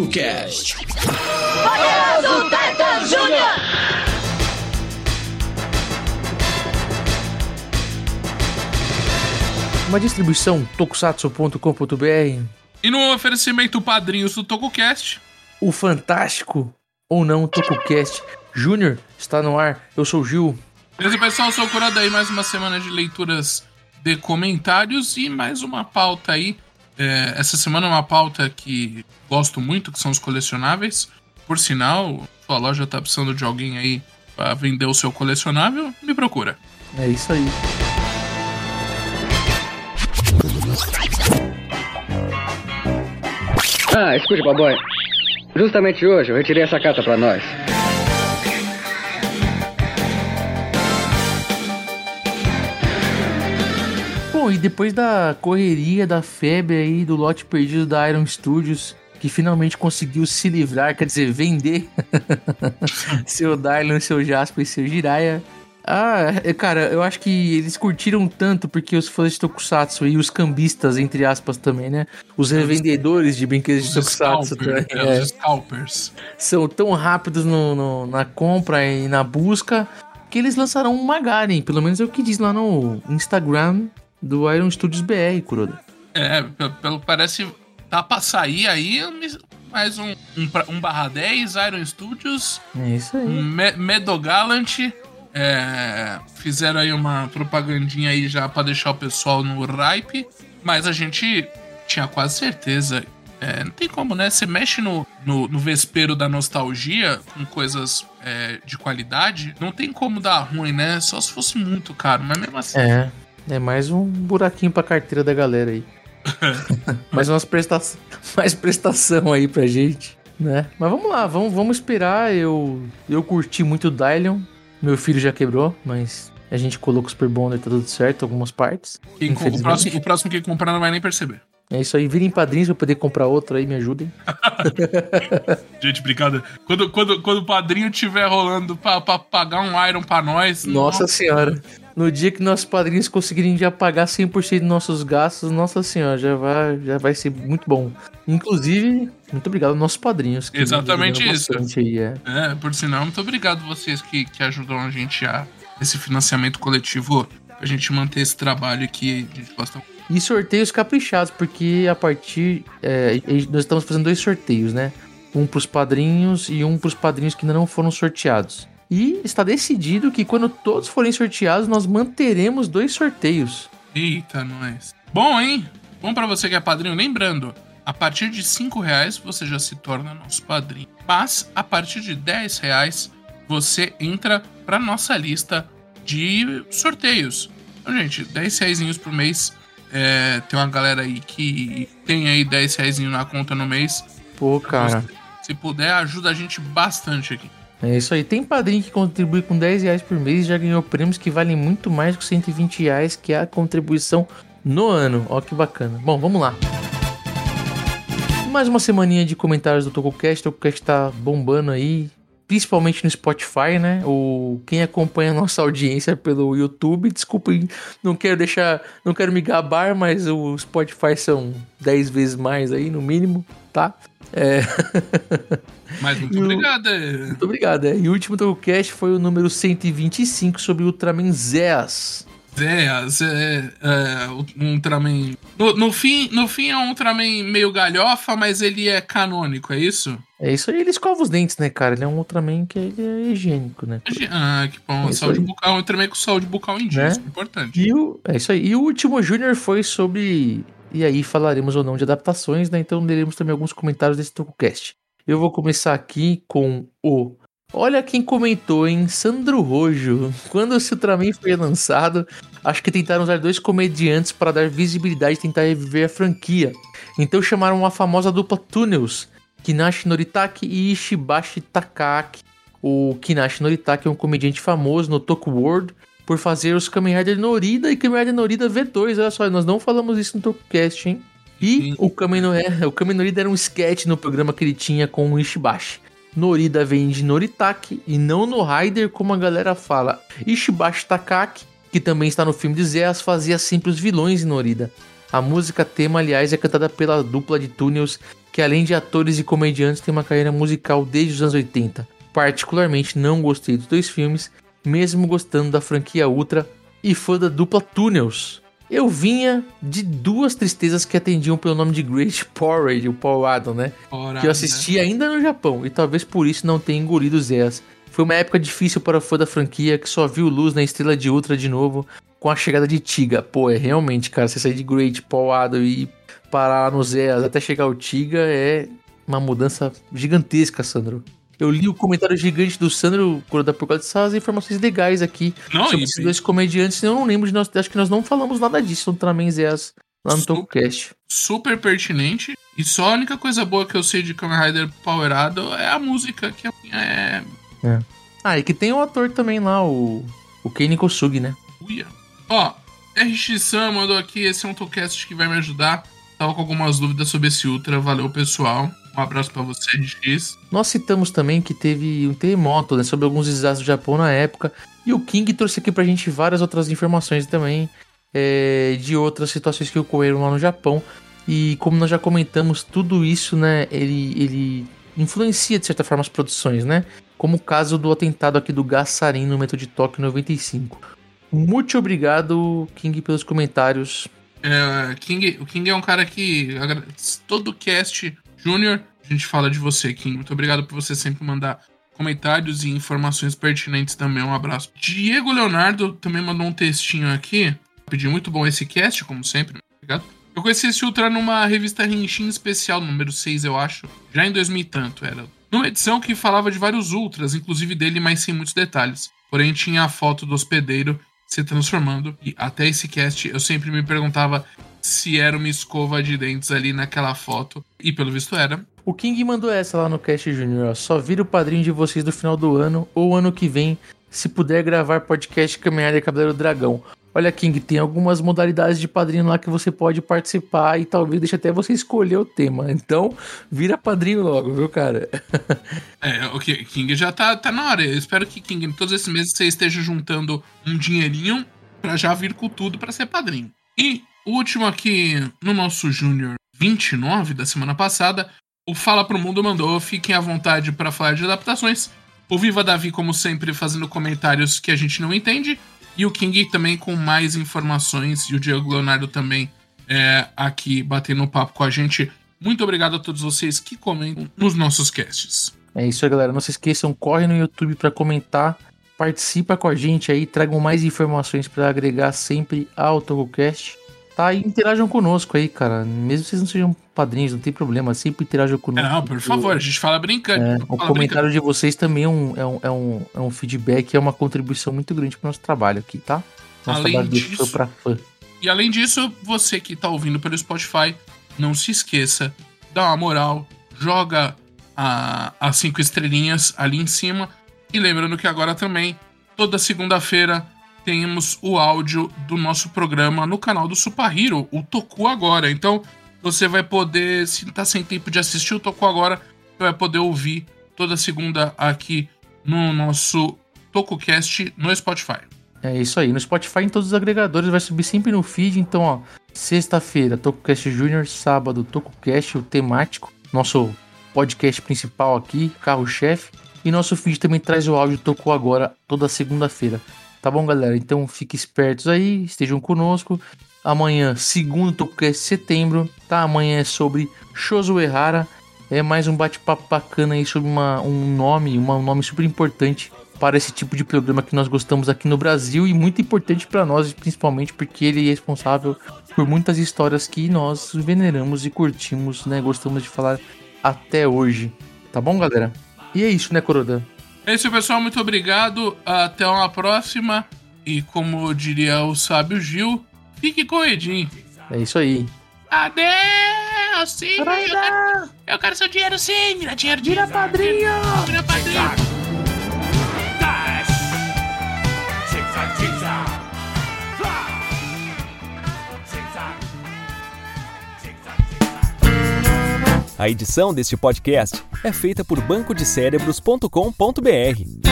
TokuCast. Poderoso Titan Júnior! Uma distribuição tokusatsu.com.br. E no oferecimento padrinhos do TokuCast. O fantástico ou não TokuCast Júnior está no ar. Eu sou o Gil. Beleza, pessoal? Eu sou o Kurada aí, mais uma semana de leituras de comentários e mais uma pauta aí. É, essa semana é uma pauta que gosto muito, que são os colecionáveis. Por sinal, sua loja tá precisando de alguém aí para vender o seu colecionável, me procura. É isso aí. Ah, escute, Baboy. Justamente hoje eu retirei essa carta pra nós. Bom, e depois da correria, da febre aí do lote perdido da Iron Studios, que finalmente conseguiu se livrar, quer dizer, vender seu Dylan, seu Jasper e seu Jiraiya. Ah, é, cara, eu acho que eles curtiram tanto porque os fãs de Tokusatsu e os cambistas, entre aspas, também, né? Os revendedores de brinquedos de Tokusatsu scalpers, também. é, é os scalpers. são tão rápidos no, no- na compra e na busca que eles lançaram um Magaren, pelo menos é o que diz lá no Instagram do Iron Studios BR, Kuroda. É, pe- pelo parece tá pra sair aí mais um, um, um barra 10, Iron Studios, É isso aí. Me Medogalant. É, fizeram aí uma propagandinha aí já pra deixar o pessoal no hype, mas a gente tinha quase certeza. é, não tem como, né? Você mexe no, no, no vespeiro da nostalgia com coisas é, de qualidade, não tem como dar ruim, né? Só se fosse muito caro, mas mesmo assim. É, é mais um buraquinho pra carteira da galera aí. mais umas prestação, mais prestação aí pra gente, né? Mas vamos lá, vamos, vamos esperar. Eu, eu curti muito o Dylion. Meu filho já quebrou, mas a gente colocou o Super Bonder, tá tudo certo, algumas partes. Com- o, próximo, o próximo que comprar não vai nem perceber. É isso aí, virem padrinhos pra poder comprar outro aí, me ajudem. Gente, obrigado. Quando, quando, quando o padrinho tiver rolando pra, pra pagar um Iron pra nós. Nossa senhora. No dia que nossos padrinhos conseguirem já pagar 100% dos nossos gastos, nossa senhora, já vai, já vai ser muito bom. Inclusive, muito obrigado aos nossos padrinhos. que Exatamente isso. Aí, é. É, por sinal, muito obrigado vocês que, que ajudam a gente a esse financiamento coletivo pra gente manter esse trabalho aqui. A gente gosta E sorteios caprichados, porque a partir. é, nós estamos fazendo dois sorteios, né? Um pros padrinhos e um pros padrinhos que ainda não foram sorteados. E está decidido que quando todos forem sorteados, nós manteremos dois sorteios. Eita, nós. Bom, hein? Bom pra você que é padrinho. Lembrando, a partir de 5 reais você já se torna nosso padrinho. Mas, a partir de 10 reais, você entra pra nossa lista de sorteios. Então, gente, 10 reais por mês. É, tem uma galera aí que tem aí 10 reais na conta no mês. Pô, cara. Se puder, ajuda a gente bastante aqui. É isso aí. Tem padrinho que contribui com 10 reais por mês e já ganhou prêmios que valem muito mais que 120 reais, que é a contribuição no ano. Ó, que bacana. Bom, vamos lá. Mais uma semaninha de comentários do TocoCast. O TocoCast tá bombando aí, principalmente no Spotify, né? O, quem acompanha a nossa audiência pelo YouTube, desculpem, não quero deixar, não quero me gabar, mas o Spotify são 10 vezes mais aí, no mínimo, tá? É... Mas muito o- obrigado. Muito obrigado. É. E o último TogoCast foi o número 125 sobre Ultraman Zeas. É, é, é, um Ultraman. No, no, fim, no fim é um Ultraman meio galhofa, mas ele é canônico, é isso? É isso aí, ele escova os dentes, né, cara? Ele é um Ultraman que ele é higiênico, né? Ah, que bom. Isso Saúde aí. bucal, um Ultraman com saúde bucal em dia, Né? isso é importante. E o, é isso aí. E o último Júnior foi sobre. E aí falaremos ou não de adaptações, né? Então leremos também alguns comentários desse TogoCast. Eu vou começar aqui com o. Olha quem comentou, hein? Sandro Rojo. Quando o Ultraman foi lançado, acho que tentaram usar dois comediantes para dar visibilidade e tentar reviver a franquia. Então chamaram a famosa dupla Tunnels, Kinashi Noritake e Ishibashi Takaki. O Kinashi Noritake é um comediante famoso no Toku World por fazer os Kamen Rider Norida e Kamen Rider Norida V2. Olha só, nós não falamos isso no TokuCast, hein? E o Kamen, o Kamen Norida era um sketch no programa que ele tinha com o Ishibashi. Norida vem de Noritake e não no Rider, como a galera fala. Ishibashi Takaki, que também está no filme de Zeas, fazia sempre os vilões em Norida. A música tema, aliás, é cantada pela dupla de túneis que além de atores e comediantes tem uma carreira musical desde os anos 80. Particularmente não gostei dos dois filmes, mesmo gostando da franquia Ultra e fã da dupla Tunnels. Eu vinha de duas tristezas que atendiam pelo nome de Great Porridge, o Paul Adam, né? Que eu assisti ainda no Japão e talvez por isso não tenha engolido os Zéas. Foi uma época difícil para o fã da franquia que só viu luz na Estrela de Ultra de novo com a chegada de Tiga. Pô, é realmente, cara, você sair de Great, Paul Adam e parar no Zéas até chegar o Tiga é uma mudança gigantesca, Sandro. Eu li o comentário gigante do Sandro da por causa dessas informações legais aqui Não, sobre esses dois comediantes. Eu não lembro de nós, acho que nós não falamos nada disso no Tramen Zéas lá no Super. TokuCast. super pertinente. E só a única coisa boa que eu sei de Kamen Rider Powerado é a música, que é. Ah, e que tem o ator também lá, o, o Kenny Kosugi, né? Uia. Ó, RX Sam mandou aqui, esse é um Tocast que vai me ajudar. Tava com algumas dúvidas sobre esse Ultra. Valeu, pessoal. Um abraço pra você, RX. Nós citamos também que teve um terremoto, né, sobre alguns desastres do Japão na época. E o King trouxe aqui pra gente várias outras informações também é, de outras situações que ocorreram lá no Japão. E como nós já comentamos, tudo isso, né, ele, ele influencia de certa forma as produções, né? Como o caso do atentado aqui do Gassarin no metrô de Tóquio em 95. Muito obrigado, King, pelos comentários. É, King, o King é um cara que todo cast Júnior, gente fala de você, King. Muito obrigado por você sempre mandar comentários e informações pertinentes também. Um abraço. Diego Leonardo também mandou um textinho aqui. Pediu muito bom esse cast, como sempre. Muito Obrigado. Eu conheci esse Ultra numa revista Henshin especial, número 6, eu acho. Já em 2000 e tanto, era. Numa edição que falava de vários Ultras, inclusive dele, mas sem muitos detalhes. Porém, tinha a foto do hospedeiro se transformando. E até esse cast eu sempre me perguntava se era uma escova de dentes ali naquela foto. E pelo visto era. O King mandou essa lá no Cast Junior. Só vira o padrinho de vocês do final do ano ou ano que vem, se puder gravar podcast Caminhada e Cabeleiro Dragão. Olha, King, tem algumas modalidades de padrinho lá que você pode participar e talvez deixe até você escolher o tema. Então, vira padrinho logo, viu, cara? É, o Ki- King já tá, tá na hora. Eu espero que, King, todos esses meses você esteja juntando um dinheirinho pra já vir com tudo pra ser padrinho. E o último aqui no nosso Júnior 29 da semana passada, o Fala Pro Mundo mandou. Fiquem à vontade pra falar de adaptações. O Viva Davi, como sempre, fazendo comentários que a gente não entende. E o King também com mais informações. E o Diego Leonardo também é, aqui batendo papo com a gente. Muito obrigado a todos vocês que comentam nos nossos casts. É isso aí, galera. Não se esqueçam, corre no YouTube pra comentar. Participa com a gente aí, tragam mais informações pra agregar sempre ao TogoCast. Tá? E interajam conosco aí, cara. Mesmo que vocês não sejam padrinhos, não tem problema. Sempre interajam conosco. Não, por favor, a gente fala brincando. É, o comentário de vocês também é um, é, um, é, um, é um feedback, é uma contribuição muito grande pro nosso trabalho aqui, tá? Nosso Além disso- pra fã. E além disso, você que tá ouvindo pelo Spotify, não se esqueça, dá uma moral, joga a- as cinco estrelinhas ali em cima. E lembrando que agora também, toda segunda-feira, temos o áudio do nosso programa no canal do Super Hero, o Toku Agora. Então, você vai poder, se tá sem tempo de assistir o Toku Agora, você vai poder ouvir toda segunda aqui no nosso TokuCast no Spotify. É isso aí. No Spotify, em todos os agregadores, vai subir sempre no feed. Então, ó, sexta-feira, TocoCast Júnior, sábado, TocoCast, o temático, nosso podcast principal aqui, carro-chefe. E nosso feed também traz o áudio Tocou Agora toda segunda-feira. Tá bom, galera? Então, fiquem espertos aí, estejam conosco. Amanhã, segundo TocoCast de setembro, tá? Amanhã é sobre Shozo Errara. É mais um bate-papo bacana aí sobre uma, um nome, uma- um nome super importante para esse tipo de programa que nós gostamos aqui no Brasil e muito importante para nós, principalmente porque ele é responsável por muitas histórias que nós veneramos e curtimos, né? Gostamos de falar até hoje. Tá bom, galera? E é isso, né, Corodan? É isso, pessoal. Muito obrigado. Até uma próxima. E como diria o sábio Gil, fique com o Edinho. É isso aí. Adeus, sim. Eu quero, eu quero seu dinheiro, sim. Vira dinheiro, Vira padrinho. Vira padrinho. A edição deste podcast é feita por bancodecérebros.com.br.